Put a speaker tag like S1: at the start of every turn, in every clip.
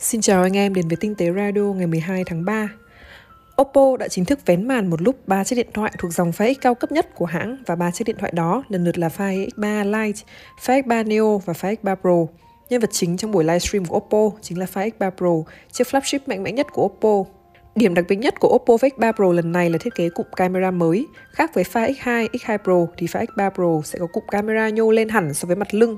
S1: Xin chào anh em đến với Tinh tế Radio ngày 12 tháng 3. Oppo đã chính thức vén màn một lúc ba chiếc điện thoại thuộc dòng Find X cao cấp nhất của hãng và ba chiếc điện thoại đó lần lượt là Find X3 Lite, Find X3 Neo và Find X3 Pro. Nhân vật chính trong buổi livestream của Oppo chính là Find X3 Pro, chiếc flagship mạnh mẽ nhất của Oppo. Điểm đặc biệt nhất của Oppo Find X3 Pro lần này là thiết kế cụm camera mới. Khác với Find X2, X2 Pro thì Find X3 Pro sẽ có cụm camera nhô lên hẳn so với mặt lưng.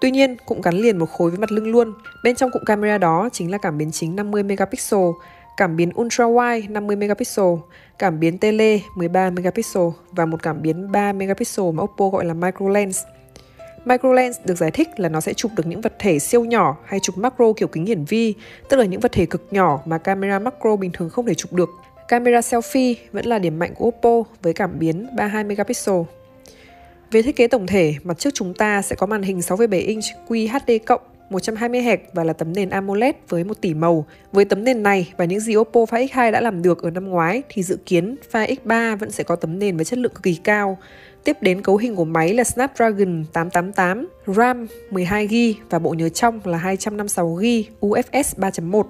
S1: Tuy nhiên, cũng gắn liền một khối với mặt lưng luôn. Bên trong cụm camera đó chính là cảm biến chính 50 megapixel, cảm biến ultra wide 50 megapixel, cảm biến tele 13 megapixel và một cảm biến 3 megapixel mà Oppo gọi là micro lens. Micro lens được giải thích là nó sẽ chụp được những vật thể siêu nhỏ hay chụp macro kiểu kính hiển vi, tức là những vật thể cực nhỏ mà camera macro bình thường không thể chụp được. Camera selfie vẫn là điểm mạnh của Oppo với cảm biến 32 megapixel. Về thiết kế tổng thể, mặt trước chúng ta sẽ có màn hình 6,7 inch QHD+, 120Hz và là tấm nền AMOLED với 1 tỷ màu. Với tấm nền này và những gì Oppo Find X2 đã làm được ở năm ngoái thì dự kiến Find X3 vẫn sẽ có tấm nền với chất lượng cực kỳ cao. Tiếp đến cấu hình của máy là Snapdragon 888, RAM 12GB và bộ nhớ trong là 256GB UFS 3.1.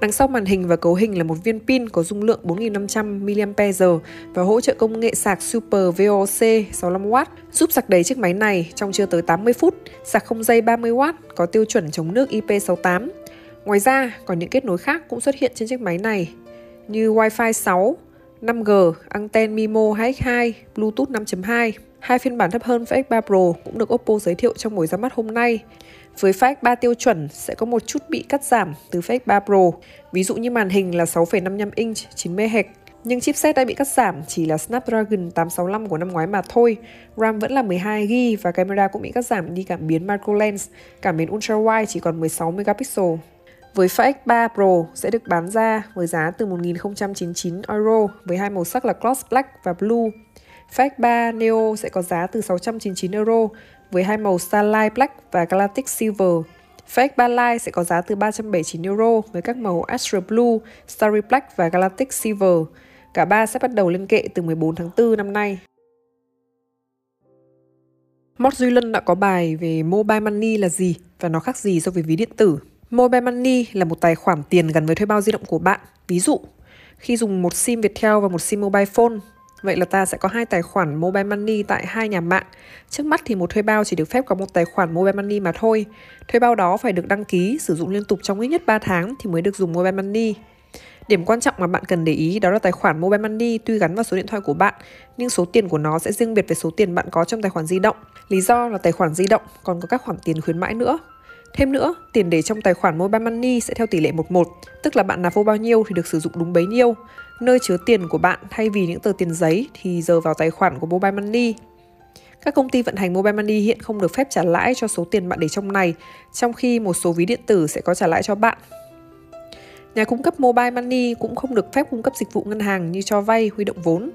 S1: Đằng sau màn hình và cấu hình là một viên pin có dung lượng 4500 mAh và hỗ trợ công nghệ sạc Super VOC 65W, giúp sạc đầy chiếc máy này trong chưa tới 80 phút, sạc không dây 30W, có tiêu chuẩn chống nước IP68. Ngoài ra, còn những kết nối khác cũng xuất hiện trên chiếc máy này như Wi-Fi 6, 5G, anten MIMO 2X2, Bluetooth 5.2. Hai phiên bản thấp hơn với X3 Pro cũng được Oppo giới thiệu trong buổi ra mắt hôm nay. Với Flex 3 tiêu chuẩn sẽ có một chút bị cắt giảm từ Flex 3 Pro, ví dụ như màn hình là 6,55 inch 90Hz, nhưng chipset đã bị cắt giảm chỉ là Snapdragon 865 của năm ngoái mà thôi. RAM vẫn là 12GB và camera cũng bị cắt giảm đi cảm biến macro lens, cảm biến ultra wide chỉ còn 16 megapixel. Với FX 3 Pro sẽ được bán ra với giá từ 1.099 euro với hai màu sắc là Gloss Black và Blue. FX 3 Neo sẽ có giá từ 699 euro với hai màu Starlight Black và Galactic Silver. FX 3 Lite sẽ có giá từ 379 euro với các màu Astral Blue, Starry Black và Galactic Silver. Cả ba sẽ bắt đầu lên kệ từ 14 tháng 4 năm nay. Mót Duy Lân đã có bài về Mobile Money là gì và nó khác gì so với ví điện tử. Mobile Money là một tài khoản tiền gắn với thuê bao di động của bạn. Ví dụ, khi dùng một SIM Viettel và một SIM Mobile Phone, Vậy là ta sẽ có hai tài khoản Mobile Money tại hai nhà mạng. Trước mắt thì một thuê bao chỉ được phép có một tài khoản Mobile Money mà thôi. Thuê bao đó phải được đăng ký, sử dụng liên tục trong ít nhất 3 tháng thì mới được dùng Mobile Money. Điểm quan trọng mà bạn cần để ý đó là tài khoản Mobile Money tuy gắn vào số điện thoại của bạn, nhưng số tiền của nó sẽ riêng biệt với số tiền bạn có trong tài khoản di động. Lý do là tài khoản di động còn có các khoản tiền khuyến mãi nữa. Thêm nữa, tiền để trong tài khoản Mobile Money sẽ theo tỷ lệ 11, tức là bạn nạp vô bao nhiêu thì được sử dụng đúng bấy nhiêu. Nơi chứa tiền của bạn thay vì những tờ tiền giấy thì giờ vào tài khoản của Mobile Money. Các công ty vận hành Mobile Money hiện không được phép trả lãi cho số tiền bạn để trong này, trong khi một số ví điện tử sẽ có trả lãi cho bạn. Nhà cung cấp Mobile Money cũng không được phép cung cấp dịch vụ ngân hàng như cho vay, huy động vốn.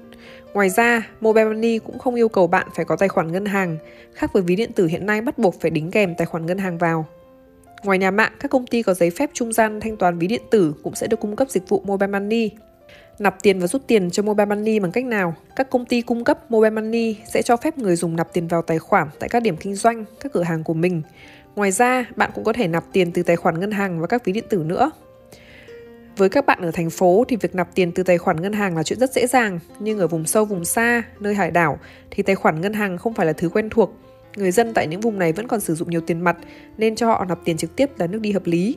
S1: Ngoài ra, Mobile Money cũng không yêu cầu bạn phải có tài khoản ngân hàng, khác với ví điện tử hiện nay bắt buộc phải đính kèm tài khoản ngân hàng vào. Ngoài nhà mạng, các công ty có giấy phép trung gian thanh toán ví điện tử cũng sẽ được cung cấp dịch vụ Mobile Money. Nạp tiền và rút tiền cho Mobile Money bằng cách nào? Các công ty cung cấp Mobile Money sẽ cho phép người dùng nạp tiền vào tài khoản tại các điểm kinh doanh, các cửa hàng của mình. Ngoài ra, bạn cũng có thể nạp tiền từ tài khoản ngân hàng và các ví điện tử nữa. Với các bạn ở thành phố thì việc nạp tiền từ tài khoản ngân hàng là chuyện rất dễ dàng, nhưng ở vùng sâu vùng xa, nơi hải đảo thì tài khoản ngân hàng không phải là thứ quen thuộc Người dân tại những vùng này vẫn còn sử dụng nhiều tiền mặt nên cho họ nạp tiền trực tiếp là nước đi hợp lý.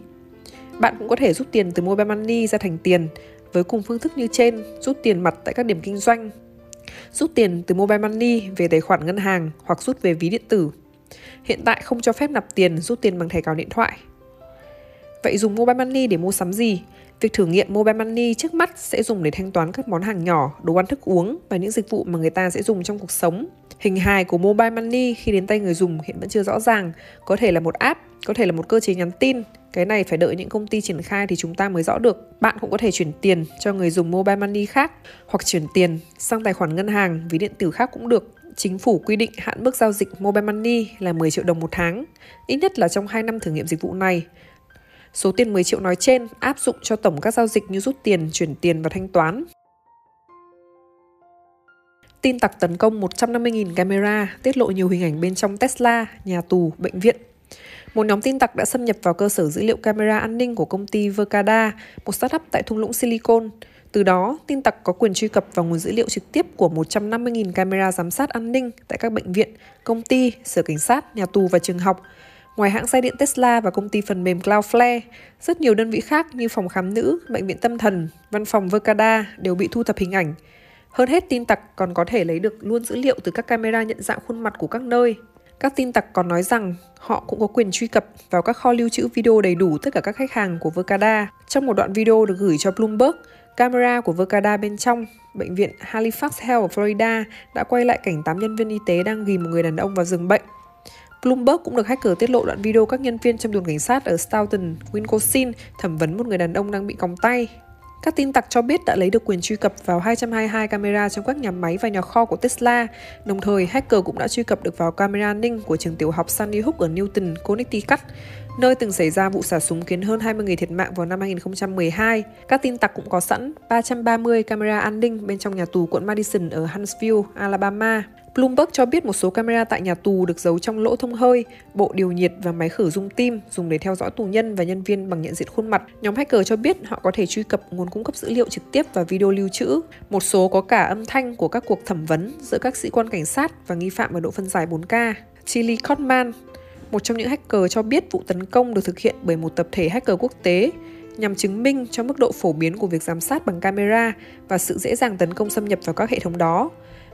S1: Bạn cũng có thể rút tiền từ Mobile Money ra thành tiền với cùng phương thức như trên, rút tiền mặt tại các điểm kinh doanh, rút tiền từ Mobile Money về tài khoản ngân hàng hoặc rút về ví điện tử. Hiện tại không cho phép nạp tiền rút tiền bằng thẻ cào điện thoại. Vậy dùng Mobile Money để mua sắm gì? Việc thử nghiệm Mobile Money trước mắt sẽ dùng để thanh toán các món hàng nhỏ, đồ ăn thức uống và những dịch vụ mà người ta sẽ dùng trong cuộc sống. Hình hài của Mobile Money khi đến tay người dùng hiện vẫn chưa rõ ràng, có thể là một app, có thể là một cơ chế nhắn tin. Cái này phải đợi những công ty triển khai thì chúng ta mới rõ được. Bạn cũng có thể chuyển tiền cho người dùng Mobile Money khác hoặc chuyển tiền sang tài khoản ngân hàng, ví điện tử khác cũng được. Chính phủ quy định hạn mức giao dịch Mobile Money là 10 triệu đồng một tháng, ít nhất là trong 2 năm thử nghiệm dịch vụ này. Số tiền 10 triệu nói trên áp dụng cho tổng các giao dịch như rút tiền, chuyển tiền và thanh toán. Tin tặc tấn công 150.000 camera, tiết lộ nhiều hình ảnh bên trong Tesla, nhà tù, bệnh viện. Một nhóm tin tặc đã xâm nhập vào cơ sở dữ liệu camera an ninh của công ty Verkada, một startup tại thung lũng Silicon. Từ đó, tin tặc có quyền truy cập vào nguồn dữ liệu trực tiếp của 150.000 camera giám sát an ninh tại các bệnh viện, công ty, sở cảnh sát, nhà tù và trường học. Ngoài hãng xe điện Tesla và công ty phần mềm Cloudflare, rất nhiều đơn vị khác như phòng khám nữ, bệnh viện tâm thần, văn phòng Verkada đều bị thu thập hình ảnh. Hơn hết, tin tặc còn có thể lấy được luôn dữ liệu từ các camera nhận dạng khuôn mặt của các nơi. Các tin tặc còn nói rằng họ cũng có quyền truy cập vào các kho lưu trữ video đầy đủ tất cả các khách hàng của Verkada. Trong một đoạn video được gửi cho Bloomberg, camera của Verkada bên trong bệnh viện Halifax Health ở Florida đã quay lại cảnh 8 nhân viên y tế đang ghim một người đàn ông vào giường bệnh. Bloomberg cũng được hacker tiết lộ đoạn video các nhân viên trong đồn cảnh sát ở Stoughton, Wisconsin thẩm vấn một người đàn ông đang bị còng tay. Các tin tặc cho biết đã lấy được quyền truy cập vào 222 camera trong các nhà máy và nhà kho của Tesla. Đồng thời, hacker cũng đã truy cập được vào camera an ninh của trường tiểu học Sandy Hook ở Newton, Connecticut, nơi từng xảy ra vụ xả súng khiến hơn 20 người thiệt mạng vào năm 2012. Các tin tặc cũng có sẵn 330 camera an ninh bên trong nhà tù quận Madison ở Huntsville, Alabama. Bloomberg cho biết một số camera tại nhà tù được giấu trong lỗ thông hơi, bộ điều nhiệt và máy khử dung tim dùng để theo dõi tù nhân và nhân viên bằng nhận diện khuôn mặt. Nhóm hacker cho biết họ có thể truy cập nguồn cung cấp dữ liệu trực tiếp và video lưu trữ. Một số có cả âm thanh của các cuộc thẩm vấn giữa các sĩ quan cảnh sát và nghi phạm ở độ phân giải 4K. Chili Cotman, một trong những hacker cho biết vụ tấn công được thực hiện bởi một tập thể hacker quốc tế nhằm chứng minh cho mức độ phổ biến của việc giám sát bằng camera và sự dễ dàng tấn công xâm nhập vào các hệ thống đó.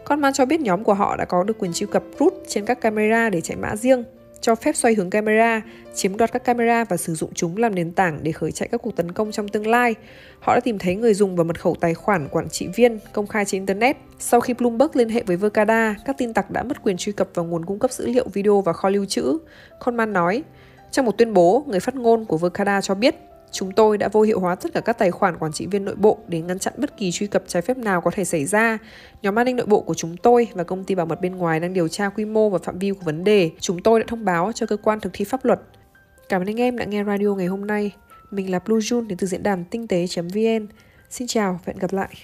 S1: Conman cho biết nhóm của họ đã có được quyền truy cập root trên các camera để chạy mã riêng, cho phép xoay hướng camera, chiếm đoạt các camera và sử dụng chúng làm nền tảng để khởi chạy các cuộc tấn công trong tương lai. Họ đã tìm thấy người dùng và mật khẩu tài khoản quản trị viên công khai trên Internet. Sau khi Bloomberg liên hệ với Verkada, các tin tặc đã mất quyền truy cập vào nguồn cung cấp dữ liệu video và kho lưu trữ. Conman nói, trong một tuyên bố, người phát ngôn của Verkada cho biết Chúng tôi đã vô hiệu hóa tất cả các tài khoản quản trị viên nội bộ để ngăn chặn bất kỳ truy cập trái phép nào có thể xảy ra. Nhóm an ninh nội bộ của chúng tôi và công ty bảo mật bên ngoài đang điều tra quy mô và phạm vi của vấn đề. Chúng tôi đã thông báo cho cơ quan thực thi pháp luật. Cảm ơn anh em đã nghe radio ngày hôm nay. Mình là Blue Jun đến từ diễn đàn tinh tế.vn. Xin chào và hẹn gặp lại.